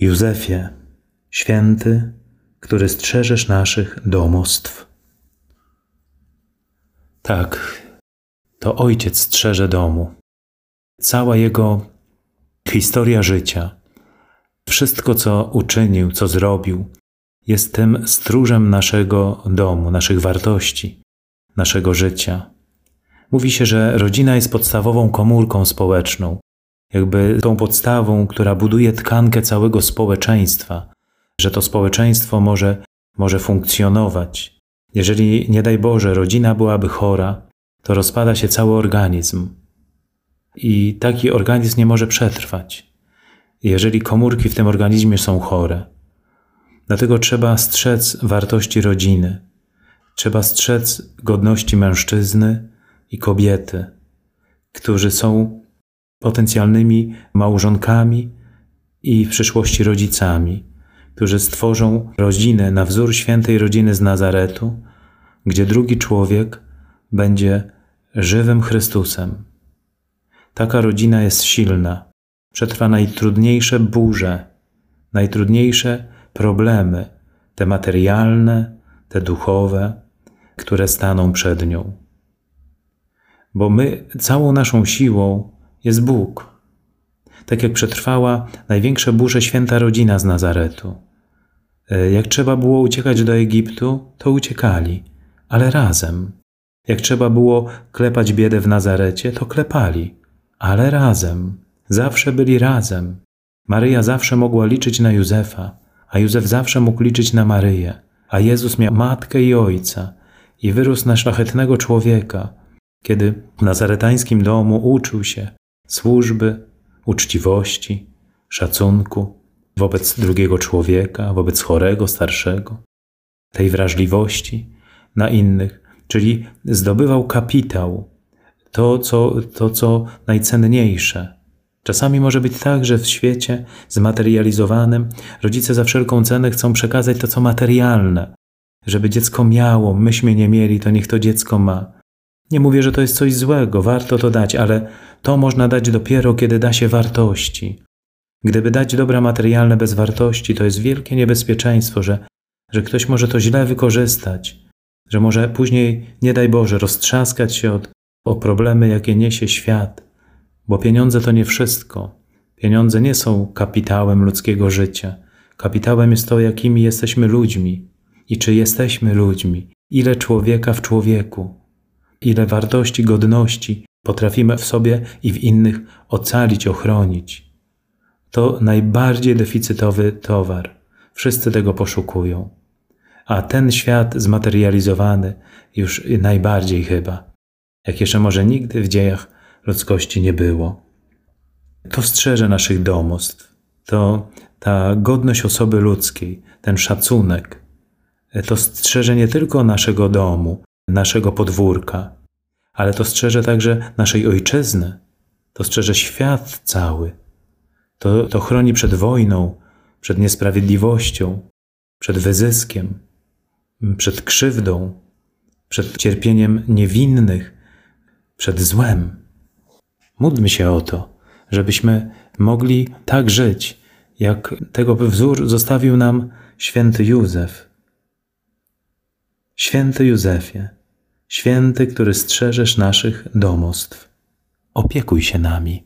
Józefie, święty, który strzeżesz naszych domostw. Tak, to ojciec strzeże domu. Cała jego historia życia, wszystko co uczynił, co zrobił, jest tym stróżem naszego domu, naszych wartości, naszego życia. Mówi się, że rodzina jest podstawową komórką społeczną, jakby tą podstawą, która buduje tkankę całego społeczeństwa, że to społeczeństwo może, może funkcjonować. Jeżeli, nie daj Boże, rodzina byłaby chora, to rozpada się cały organizm. I taki organizm nie może przetrwać, jeżeli komórki w tym organizmie są chore. Dlatego trzeba strzec wartości rodziny, trzeba strzec godności mężczyzny i kobiety, którzy są potencjalnymi małżonkami i w przyszłości rodzicami, którzy stworzą rodzinę na wzór świętej rodziny z Nazaretu, gdzie drugi człowiek będzie żywym Chrystusem. Taka rodzina jest silna, przetrwa najtrudniejsze burze, najtrudniejsze problemy, te materialne, te duchowe, które staną przed nią. Bo my całą naszą siłą jest Bóg. Tak jak przetrwała największe burze święta rodzina z Nazaretu. E, jak trzeba było uciekać do Egiptu, to uciekali, ale razem. Jak trzeba było klepać biedę w Nazarecie, to klepali, ale razem. Zawsze byli razem. Maryja zawsze mogła liczyć na Józefa, a Józef zawsze mógł liczyć na Maryję, a Jezus miał matkę i ojca i wyrósł na szlachetnego człowieka, kiedy w nazaretańskim domu uczył się służby, uczciwości, szacunku wobec drugiego człowieka, wobec chorego, starszego, tej wrażliwości na innych, czyli zdobywał kapitał, to co, to, co najcenniejsze. Czasami może być tak, że w świecie zmaterializowanym rodzice za wszelką cenę chcą przekazać to, co materialne, żeby dziecko miało, myśmy nie mieli, to niech to dziecko ma. Nie mówię, że to jest coś złego, warto to dać, ale to można dać dopiero, kiedy da się wartości. Gdyby dać dobra materialne bez wartości, to jest wielkie niebezpieczeństwo, że, że ktoś może to źle wykorzystać, że może później, nie daj Boże, roztrzaskać się od, o problemy, jakie niesie świat, bo pieniądze to nie wszystko. Pieniądze nie są kapitałem ludzkiego życia. Kapitałem jest to, jakimi jesteśmy ludźmi i czy jesteśmy ludźmi, ile człowieka w człowieku, ile wartości, godności potrafimy w sobie i w innych ocalić, ochronić. To najbardziej deficytowy towar. Wszyscy tego poszukują. A ten świat zmaterializowany już najbardziej chyba, jak jeszcze może nigdy w dziejach ludzkości nie było. To strzeże naszych domostw, to ta godność osoby ludzkiej, ten szacunek, to strzeże nie tylko naszego domu, naszego podwórka, ale to strzeże także naszej ojczyzny, to strzeże świat cały. To, to chroni przed wojną, przed niesprawiedliwością, przed wyzyskiem, przed krzywdą, przed cierpieniem niewinnych, przed złem. Módlmy się o to, żebyśmy mogli tak żyć, jak tego wzór zostawił nam święty Józef. Święty Józefie, święty, który strzeżesz naszych domostw, opiekuj się nami.